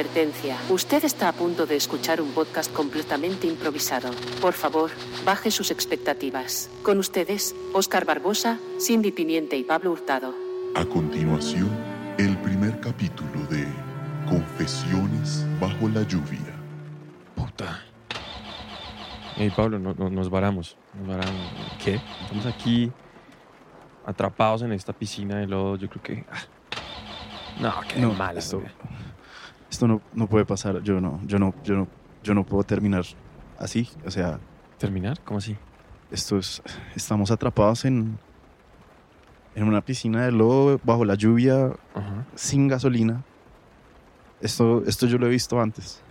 Advertencia. Usted está a punto de escuchar un podcast completamente improvisado. Por favor, baje sus expectativas. Con ustedes, Oscar Barbosa, Cindy Piniente y Pablo Hurtado. A continuación, el primer capítulo de Confesiones bajo la lluvia. Puta. Hey, Pablo, no- no- nos varamos. Nos varamos. ¿Qué? Estamos aquí atrapados en esta piscina de lodo. Yo creo que. ah. No, qué No, mal esto, esto no, no puede pasar. Yo no, yo no, yo no, yo no puedo terminar así. O sea, ¿Terminar? ¿Cómo así? esto es, estamos atrapados en, en una piscina de lodo bajo la lluvia, sin gasolina. Esto, esto yo lo he visto antes.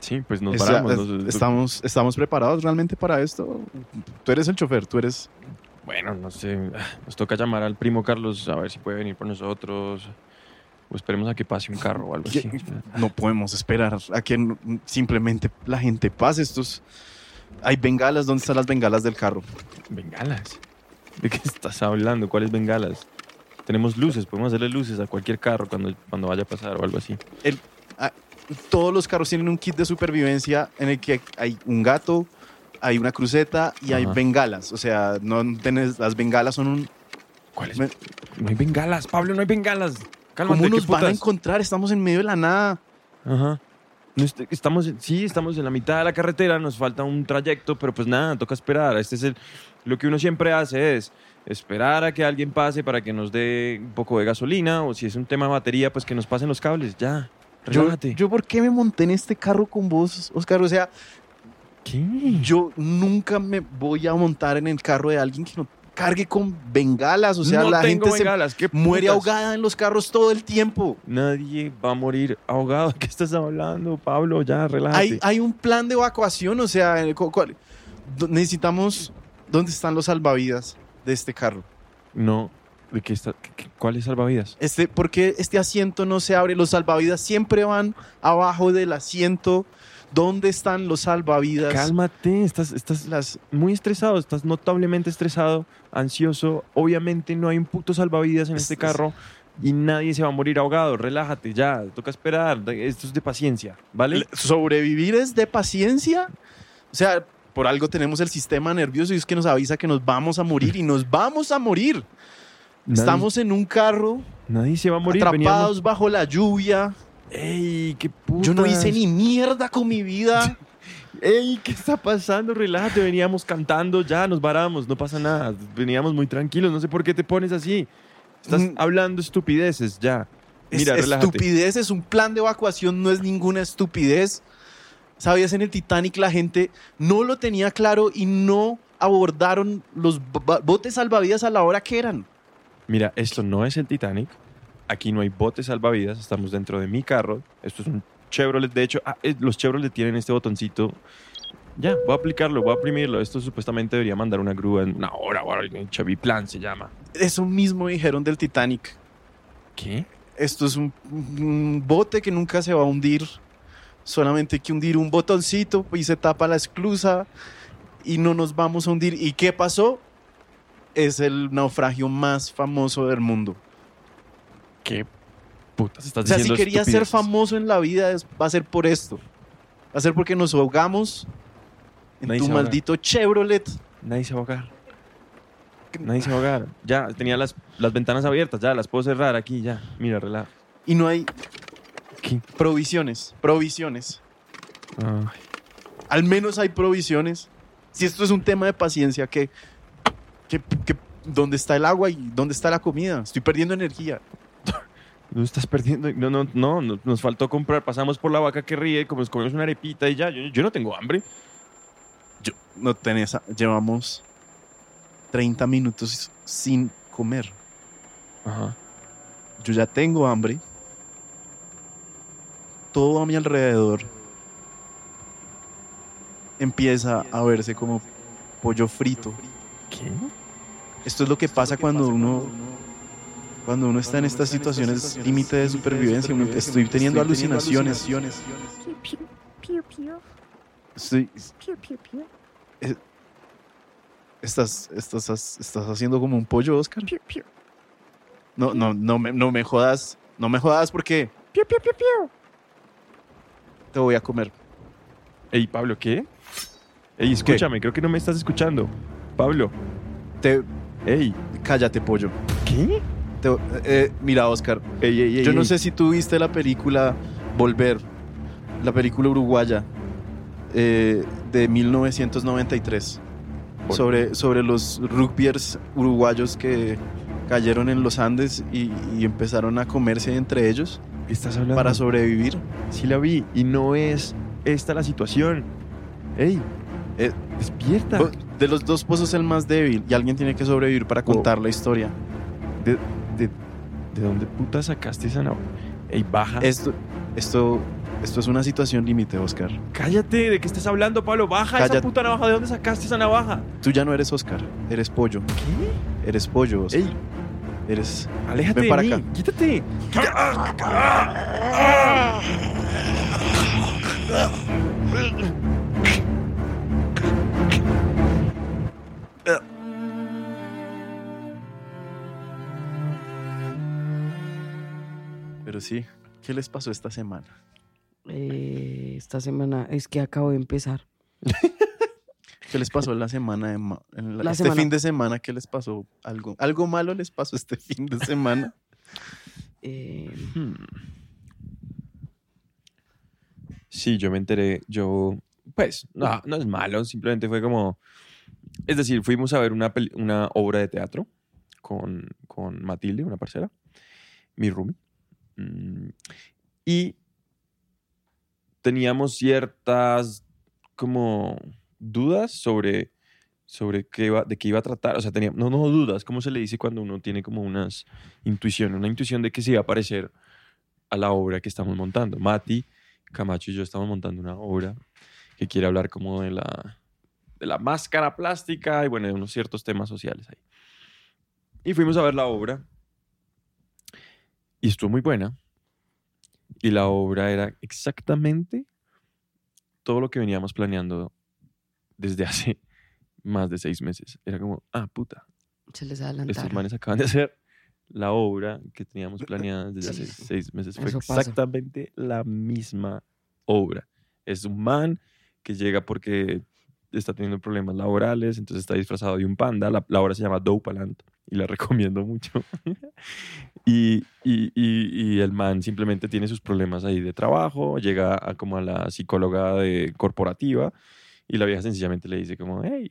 Sí, pues nos O sea, nos- estamos, estamos preparados realmente para esto. Tú eres el chofer, tú eres. Bueno, no sé. Nos toca llamar al primo Carlos a ver si puede venir por nosotros. O esperemos a que pase un carro o algo así. No podemos esperar a que simplemente la gente pase estos. Hay bengalas, ¿dónde están las bengalas del carro? ¿Bengalas? ¿De qué estás hablando? ¿Cuáles bengalas? Tenemos luces, podemos hacerle luces a cualquier carro cuando, cuando vaya a pasar o algo así. Todos los carros tienen un kit de supervivencia en el que hay un gato, hay una cruceta y hay bengalas. O sea, no tenés, las bengalas son un. ¿Cuáles? Me- No hay bengalas, Pablo, no hay bengalas. Cálmate, ¿Cómo ¿qué nos van a encontrar? Estamos en medio de la nada. Ajá. Estamos, sí, estamos en la mitad de la carretera, nos falta un trayecto, pero pues nada, toca esperar. Este es el, lo que uno siempre hace es esperar a que alguien pase para que nos dé un poco de gasolina o si es un tema de batería, pues que nos pasen los cables, ya. Yo, Relájate. yo, ¿por qué me monté en este carro con vos, Oscar? O sea, ¿Qué? yo nunca me voy a montar en el carro de alguien que no cargue con bengalas. O sea, no la gente se bengalas, ¿qué muere ahogada en los carros todo el tiempo. Nadie va a morir ahogado. ¿De qué estás hablando, Pablo? Ya, relájate. Hay, hay un plan de evacuación, o sea, cuál- do- necesitamos... ¿Dónde están los salvavidas de este carro? No. ¿De qué está? qué- qué- ¿Cuáles salvavidas? Este, ¿Por qué este asiento no se abre? Los salvavidas siempre van abajo del asiento. ¿Dónde están los salvavidas? Cálmate, estás, estás Las, muy estresado, estás notablemente estresado, ansioso. Obviamente no hay un puto salvavidas en Es- este es- carro y nadie se va a morir ahogado. Relájate, ya, toca esperar. Esto es de paciencia, ¿vale? ¿Sobrevivir es de paciencia? O sea, por algo tenemos el sistema nervioso y es que nos avisa que nos vamos a morir y nos vamos a morir. Nadie- Estamos en un carro, nadie se va a morir. atrapados bajo la lluvia. ¡Ey, qué putas! Yo no hice ni mierda con mi vida. ¡Ey, qué está pasando! Relájate, veníamos cantando, ya nos varamos, no pasa nada. Veníamos muy tranquilos, no sé por qué te pones así. Estás Mm. hablando estupideces, ya. Mira, es relájate. estupidez, es un plan de evacuación, no es ninguna estupidez. Sabías, en el Titanic la gente no lo tenía claro y no abordaron los botes salvavidas a la hora que eran. Mira, esto no es el Titanic. Aquí no hay botes salvavidas. Estamos dentro de mi carro. Esto es un Chevrolet. De hecho, ah, eh, los Chevrolet tienen este botoncito. Ya, voy a aplicarlo, voy a oprimirlo. Esto supuestamente debería mandar una grúa en una hora. o algo, en Plan se llama. Eso mismo dijeron del Titanic. ¿Qué? Esto es un, un bote que nunca se va a hundir. Solamente hay que hundir un botoncito y se tapa la esclusa y no nos vamos a hundir. ¿Y qué pasó? Es el naufragio más famoso del mundo. ¿Qué putas estás O sea, si diciendo? quería ser famoso en la vida, es- va a ser por esto. Va a ser porque nos ahogamos en Nadie tu se maldito Chevrolet. Nadie se va a ahogar. Nadie se va a ahogar. Ya, tenía las, las ventanas abiertas. Ya, las puedo cerrar aquí, ya. Mira, relaja. Y no hay ¿Qué? provisiones. Provisiones. Ay. Al menos hay provisiones. Si esto es un tema de paciencia, que, que, que- ¿dónde está el agua y dónde está la comida? Estoy perdiendo energía. No estás perdiendo. No, no, no, no, Nos faltó comprar. Pasamos por la vaca que ríe, como nos comimos una arepita y ya. Yo, yo no tengo hambre. Yo, no tenés, llevamos 30 minutos sin comer. Ajá. Yo ya tengo hambre. Todo a mi alrededor empieza a verse como pollo frito. ¿Qué? Esto es lo que pasa cuando uno cuando uno está en estas situaciones límite de supervivencia. Uno- estoy teniendo alucinaciones. Estoy, pew estás, estás, estás haciendo como un pollo, Oscar. No, no, no me, no me jodas. No me jodas porque te voy a comer. Ey, Pablo, ¿qué? Ey, escúchame, creo que no me estás escuchando. Pablo, Te, ey, cállate, pollo. ¿qué? Te- eh, mira, Oscar, Ey, ey, ey, yo no sé si tú viste la película Volver, la película uruguaya eh, de 1993, Vol- sobre, sobre los rugbyers uruguayos que cayeron en los Andes y, y empezaron a comerse entre ellos ¿Qué estás hablando? para sobrevivir. Sí la vi y no es esta la situación. Ey, Eh, despierta. De los dos pozos el más débil y alguien tiene que sobrevivir para contar la historia. ¿De, de, de dónde puta sacaste esa navaja? Ey, baja. Esto, esto, esto es una situación límite, Oscar. Cállate, ¿de qué estás hablando, Pablo? Baja esa Cállate. puta navaja. ¿De dónde sacaste esa navaja? Tú ya no eres Oscar, eres pollo. ¿Qué? Eres pollo, Oscar. Ey, Eres. aléjate Ven para de mí. acá. Quítate. Pero sí, ¿qué les pasó esta semana? Eh, esta semana es que acabo de empezar. ¿Qué les pasó la semana de ma- en la- La este semana. fin de semana? ¿Qué les pasó? ¿Algo, algo malo les pasó este fin de semana? Eh, Hmm. Sí, yo me enteré, yo, pues, no, no es malo, simplemente fue como, es decir, fuimos a ver una, obra de teatro con, con Matilde, una parcera, mi roomie, y teníamos ciertas como dudas sobre, sobre qué iba, de qué iba a tratar, o sea, teníamos, no, no dudas, ¿cómo se le dice cuando uno tiene como unas intuiciones, una intuición de que se iba a parecer a la obra que estamos montando. Mati, Camacho y yo estamos montando una obra que quiere hablar como de la, de la máscara plástica y bueno, de unos ciertos temas sociales ahí. Y fuimos a ver la obra y estuvo muy buena. Y la obra era exactamente todo lo que veníamos planeando desde hace más de seis meses. Era como, ah, puta, se les estos adelantaron. manes acaban de hacer la obra que teníamos planeada desde hace Sí, seis meses. Fue Eso pasa. exactamente la misma obra. Es un man que llega porque está teniendo problemas laborales, entonces está disfrazado de un panda. La, la obra se llama Dopaland y la recomiendo mucho. y, y- y- el man simplemente tiene sus problemas ahí de trabajo, llega a, como a la psicóloga de corporativa y la vieja sencillamente le dice como, hey,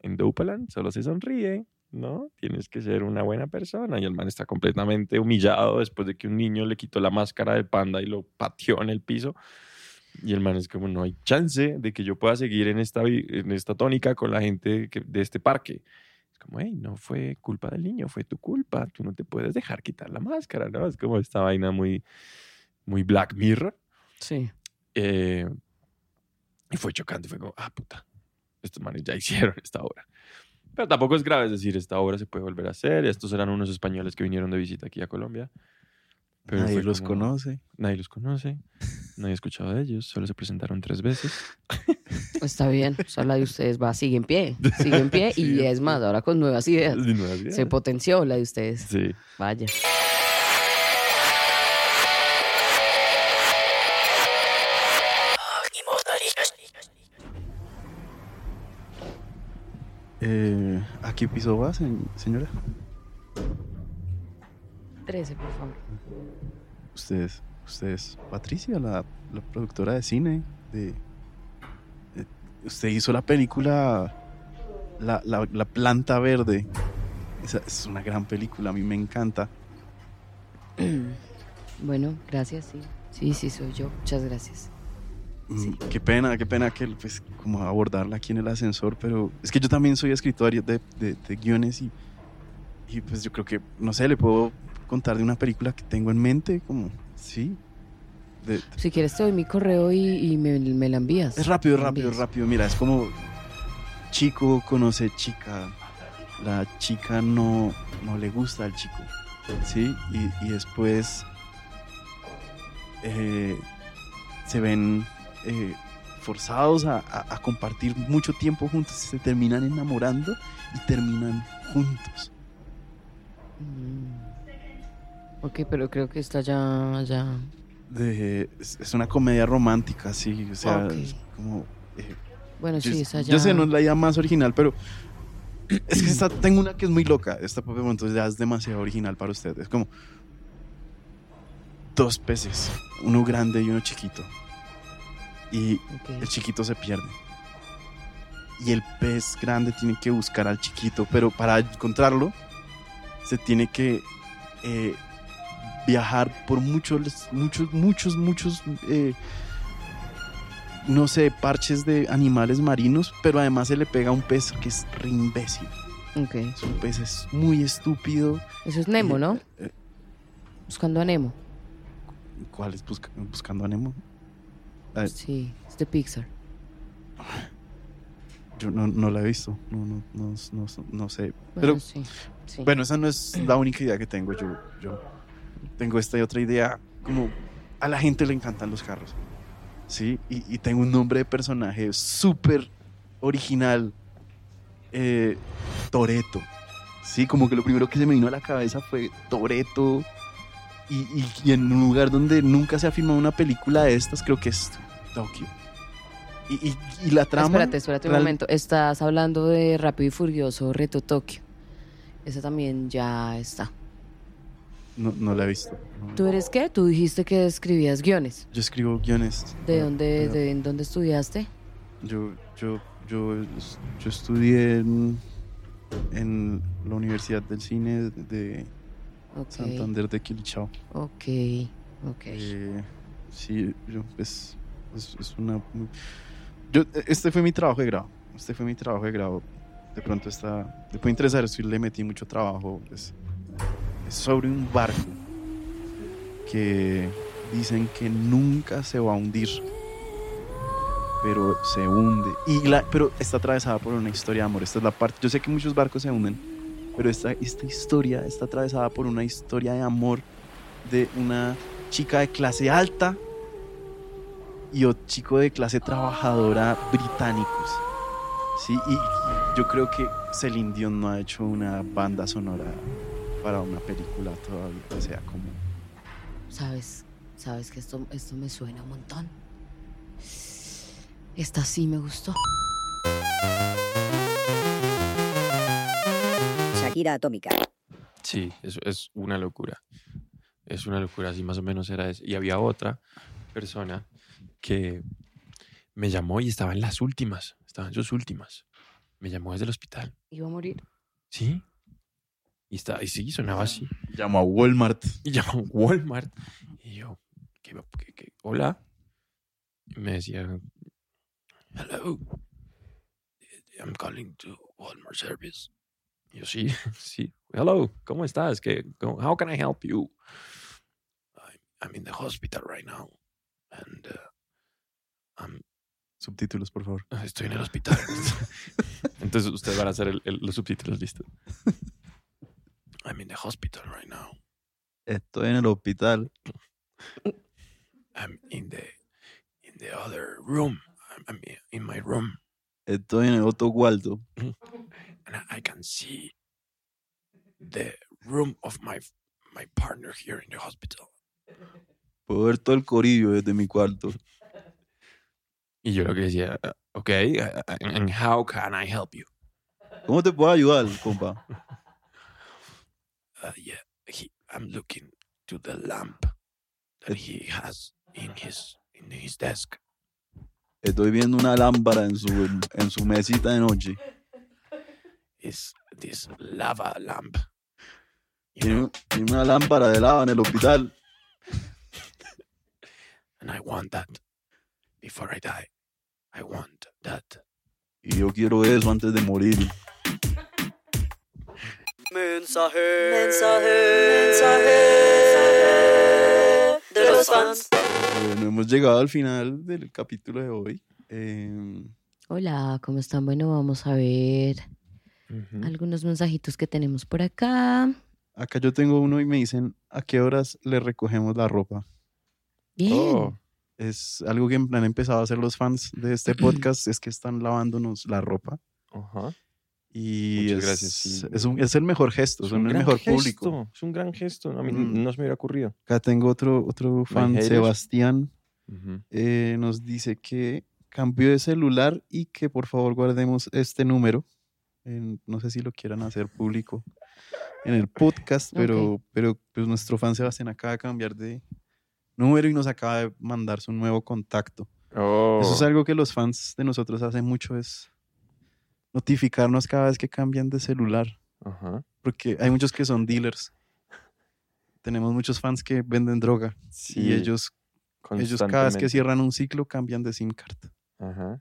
en Dopaland solo se sonríe, ¿no? Tienes que ser una buena persona. Y el man está completamente humillado después de que un niño le quitó la máscara del panda y lo pateó en el piso. Y el man es como, no hay chance de que yo pueda seguir en esta, en esta tónica con la gente que- de este parque. Es como, hey, no fue culpa del niño, fue tu culpa. Tú no te puedes dejar quitar la máscara, ¿no? Es como esta vaina muy, muy Black Mirror. Sí. Eh, y fue chocante, fue como, ah, puta, estos manes ya hicieron esta obra. Pero tampoco es grave, es decir, esta obra se puede volver a hacer. Estos eran unos españoles que vinieron de visita aquí a Colombia. Pero Nadie los como- conoce. Nadie los conoce, nadie ha escuchado de ellos, solo se presentaron tres veces. Está bien. O sea, la de ustedes va, sigue en pie. Sigue en pie. y es más, ahora con nuevas ideas. De nuevas ideas. Se potenció la de ustedes. Sí. Vaya. Eh, ¿A qué piso va, se- señora? 13, por favor. Ustedes, ustedes, Patricia, la, la productora de cine, de, de- usted hizo la película la, la- La Planta Verde. Esa es una gran película, a mí me encanta. Bueno, gracias, sí. Sí, sí, soy yo. Muchas gracias. Mm, Sí. Qué pena, qué pena que pues como abordarla aquí en el ascensor, pero es que yo también soy escritor de, de- de guiones y, y pues yo creo que, no sé, le puedo contar de una película que tengo en mente, como, sí. De- Si quieres te doy mi correo y, y me, me la envías. Es rápido, rápido, envías. rápido. Mira, es como chico conoce chica. La chica no, no le gusta al chico. ¿Sí? Y, y después eh, se ven eh, forzados a, a- a compartir mucho tiempo juntos. Se terminan enamorando y terminan juntos. Mm. Ok, pero creo que esta ya, ya. de- es, es una comedia romántica, sí. O sea, es como. eh, Bueno, yo, sí, esa ya. yo sé, no es la idea más original, pero. Es que esta, tengo una que es muy loca. Esta, pues, entonces ya es demasiado original para usted. Es como. Dos peces, uno grande y uno chiquito. Y el chiquito se pierde. Y el pez grande tiene que buscar al chiquito, pero para encontrarlo se tiene que eh, viajar por muchos, muchos, muchos, muchos, eh, no sé, parches de animales marinos, pero además se le pega a un pez que es re imbécil. Ok. Es un pez es muy estúpido. Eso es Nemo, ¿no? Eh, Buscando a Nemo. ¿Cuál es Busca- buscando a Nemo? Eh, Sí, es de Pixar. Yo no, no la he visto, no, no, no, no, no sé. Bueno, Pero sí. sí. Bueno, esa no es la única idea que tengo. Yo, yo tengo esta y otra idea. Como a la gente le encantan los carros. ¿Sí? Y, y tengo un nombre de personaje súper original. Eh, Toreto. Sí, como que lo primero que se me vino a la cabeza fue Toreto. Y, y- y en un lugar donde nunca se ha filmado una película de estas, creo que es Tokio. Y, la trama. espérate, espérate un real- momento. Estás hablando de Rápido y Furioso, Reto Tokio. Esa también ya está. No, no la he visto. ¿Tú eres qué? Tú dijiste que escribías guiones. Yo escribo guiones. ¿De dónde, de, en dónde estudiaste? Yo, yo, yo, yo estudié en, en la Universidad del Cine de Santander de Quilichao. ok, ok. Eh, sí, yo, pues, es, es una... muy- Yo, este fue mi trabajo de grado. Este fue mi trabajo de grado. De pronto está... Le puede interesar, le metí mucho trabajo. Es, sobre un barco que dicen que nunca se va a hundir. Pero se hunde. Y la, pero está atravesada por una historia de amor. Esta es la parte... Yo sé que muchos barcos se hunden. Pero esta, esta historia está atravesada por una historia de amor de una chica de clase alta y otro chico de clase trabajadora británicos. Sí, y yo creo que Celine Dion no ha hecho una banda sonora para una película todavía. O sea, como. ¿Sabes? ¿Sabes que esto, esto me suena un montón? Esta sí me gustó. Shakira Atómica. Sí, eso es una locura. Es una locura, así más o menos era eso. Y había otra persona que me llamó y estaba en las últimas, estaba en sus últimas. Me llamó desde el hospital. ¿Iba a morir? ¿Sí? Y, está, y sí, sonaba así. Llamó a Walmart. Y llamó a Walmart. Y yo, ¿qué, qué- qué? hola Y me decía, hello, I'm calling to Walmart service. Y yo, sí, sí, hello, ¿cómo estás? ¿Qué, cómo- how can I help you? I'm, I'm in the hospital right now. And uh, I'm- Subtítulos, por favor. estoy en el hospital. Entonces ustedes van a hacer el- el- los subtítulos listos. I'm in the hospital right now. Estoy en el hospital. I'm in the in the other room. I'm, in my room, Estoy en el otro cuarto. and I, can see the room of my my partner here in the hospital. Puedo ver todo el corillo desde mi cuarto. Y yo lo que decía, "Uh, okay, uh, uh, and how can I help you? ¿Cómo te puedo ayudar, compa? Uh, yeah, he, I'm looking to the lamp that he has in his in his desk. Estoy viendo una lámpara en su, en su mesita de noche. Is this lava lamp? You Tiene, know, tiene una lámpara de lava en el hospital. and I want that before I die. I want that. Y yo quiero eso antes de morir. Mensaje, mensaje, mensaje de los fans. Bueno, hemos llegado al final del capítulo de hoy. Eh, Hola, ¿cómo están? Bueno, vamos a ver algunos mensajitos que tenemos por acá. acá yo tengo uno y me dicen, ¿a qué horas le recogemos la ropa? Bien. Oh, Es algo que han empezado a hacer los fans de este podcast, es que están lavándonos la ropa. ajá. Y Muchas es, gracias, sí. es, un- es el mejor gesto, son el gran mejor gesto, público. Es un gran gesto. A mí Mm. no se me hubiera ocurrido. Acá tengo otro, otro fan. Sebastián, Ujú. eh, nos dice que cambió de celular y que por favor guardemos este número. En- no sé si lo quieran hacer público en el podcast, pero, pero pues nuestro fan Sebastián acaba de cambiar de número y nos acaba de mandar su nuevo contacto. Oh, Eso es algo que los fans de nosotros hacen mucho, es notificarnos cada vez que cambian de celular, Ajá. porque hay muchos que son dealers. Tenemos muchos fans que venden droga Sí, y ellos, ellos cada vez que cierran un ciclo cambian de SIM card. Ajá.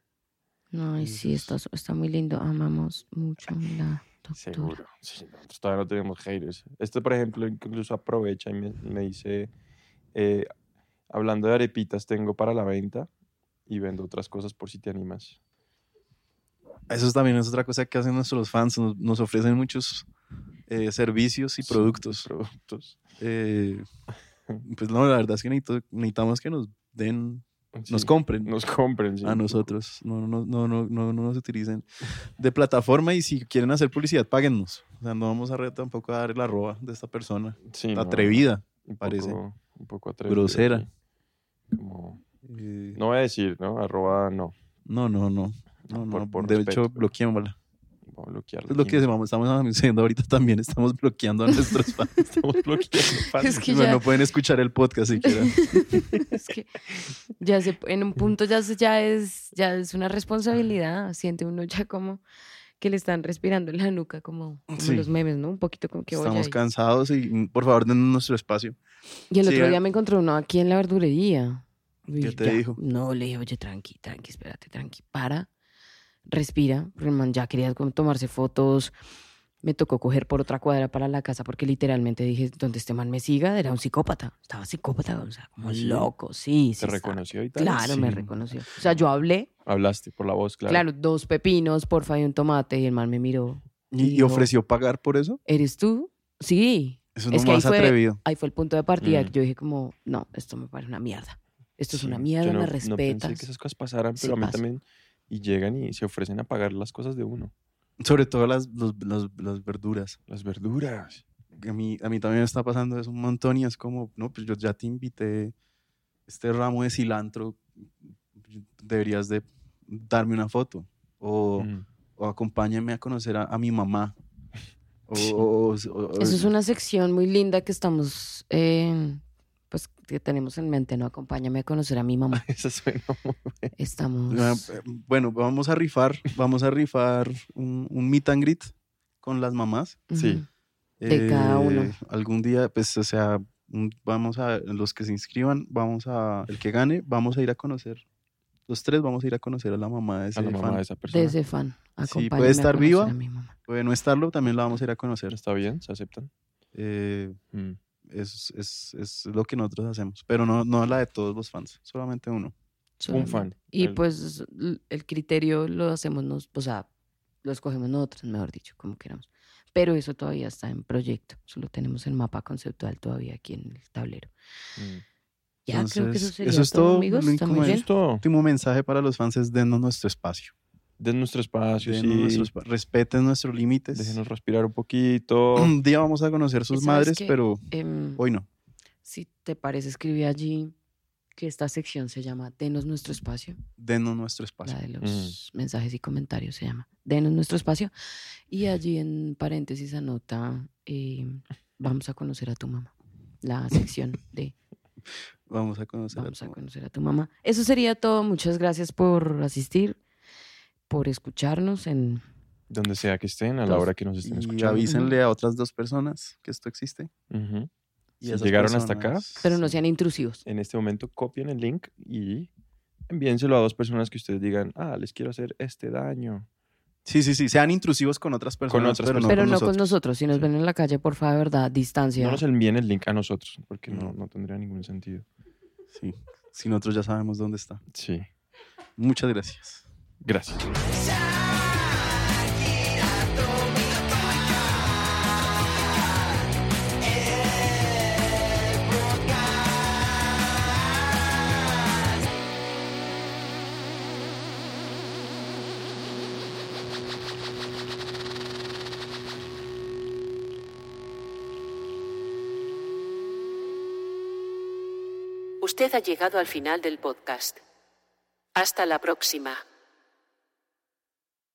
Ay, sí, está, está muy lindo. Amamos mucho la doctora. Seguro. Sí, nosotros todavía no tenemos haters. Este, por ejemplo, incluso aprovecha y me, me dice, eh, hablando de arepitas, tengo para la venta y vendo otras cosas por si te animas. Eso también es otra cosa que hacen nuestros fans, nos, nos ofrecen muchos eh, servicios y productos. productos. Eh, pues no, la verdad es que necesitamos que nos den, nos compren. Nos compren. sí. a nosotros. No, no, no, no, no, no nos utilicen de plataforma y si quieren hacer publicidad, páguennos. O sea, no vamos a re- tampoco a dar el arroba de esta persona. Sí, no, Atrevida, un parece. poco- un poco atrevida. grosera. Como- Eh, no voy a decir, ¿no? Arroba no. no, no, no. No, Por- no. por de respeto, hecho, bloqueémosla. Voy a bloquearlo. Es lo que estamos, estamos haciendo ahorita también. Estamos bloqueando a nuestros fans. Estamos bloqueando. fans. Es que Bueno, ya, no pueden escuchar el podcast si quieren. es que ya se, en un punto ya, se- ya, es, ya es una responsabilidad. Siente uno ya como que le están respirando en la nuca, como, como Sí. los memes, ¿no? Un poquito como que Estamos ahí. cansados y mm, por favor denos nuestro espacio. Y el Sí, otro eh. día me encontré uno aquí en la verdurería. Y ¿Qué te ya, dijo? No, le dije, oye, tranqui, tranqui, espérate, tranqui, para, respira. El man ya quería tomarse fotos. Me tocó coger por otra cuadra para la casa porque literalmente dije, donde este man me siga, era un psicópata. Estaba psicópata, o sea, como ¿Ah, sí? loco, sí. sí ¿Te estaba. reconoció y tal? Claro, me Sí. reconoció. O sea, yo hablé, Hablaste por la voz, claro. claro, dos pepinos, porfa, y un tomate, y el man me miró. ¿Y, y Dijo- ofreció pagar por eso? ¿Eres tú? Sí. Eso es Es que ahí más fue- atrevido. Ahí fue el punto de partida. Mm. Yo dije como, no, esto me parece una mierda. Esto es Sí, una yo mierda, no- me No pensé respetas. que esas cosas pasaran, Sí pero a mí también. Y llegan y se ofrecen a pagar las cosas de uno. Sobre todo las, los- los- las verduras. Las verduras. a mí, a mí también me está pasando eso un montón y es como, no, pues yo ya te invité este ramo de cilantro, deberías de darme una foto o, Mm. o acompáñame a conocer a, a mi mamá. O, o- o- o- Eso es una sección muy linda que estamos, eh, pues, que tenemos en mente, ¿no? Acompáñame a conocer a mi mamá. Esa suena muy Estamos... Ah, Bueno, vamos a rifar, vamos a rifar un, un meet and greet con las mamás. sí. De cada uno. Eh, Algún día, pues, o sea, vamos a, los que se inscriban, vamos a, el que gane, vamos a ir a conocer, los tres vamos a ir a conocer a la mamá de ese A la mamá fan. de esa De persona. ese fan. Acompáñame puede a estar conocer viva. a mi mamá. Puede no estarlo, también la vamos a ir a conocer. ¿Está bien? ¿Se aceptan? Eh, Mm. Es, es, es lo que nosotros hacemos, pero no, no la de todos los fans, solamente uno. Un fan. Y El- pues el criterio lo hacemos, nos, o sea, lo escogemos nosotros, mejor dicho, como queramos. Pero eso todavía está en proyecto. Solo tenemos el mapa conceptual todavía aquí en el tablero. Mm. Ya creo que eso Entonces, sería eso es todo, todo, amigos. ¿Está muy bien? Último mensaje para los fans es denos nuestro espacio. Den nuestro espacio, Denos sí. nuestro respeten nuestros límites. Déjenos respirar un poquito. Un día vamos a conocer sus ¿Sabes madres, pero Em, hoy no. si te parece, escribí allí que esta sección se llama Denos nuestro espacio. Denos nuestro espacio. La de los mensajes y comentarios se llama Denos nuestro espacio. Y allí en paréntesis anota eh, Vamos a conocer a tu mamá. La sección de Vamos a conocer a Vamos tu a mamá. conocer a tu mamá. Eso sería todo. Muchas gracias por asistir, por escucharnos en Donde sea que estén, a la hora que nos estén Y escuchando. avísenle a otras dos personas que esto existe. Ujú. Y Si llegaron hasta acá, personas- Pero no sean intrusivos. En este momento copien el link y envíenselo a dos personas que ustedes digan, ah, les quiero hacer este daño. Sí, sí, sí. Sean intrusivos con otras personas, otras pero, no, Pero con no con nosotros. nosotros. Si nos Sí. ven en la calle, por favor, de verdad, distancia. No nos envíen el link a nosotros, porque no, No. no tendría ningún sentido. Sí. Si nosotros ya sabemos dónde está. Sí. Muchas gracias. Gracias. Usted ha llegado al final del podcast. Hasta la próxima.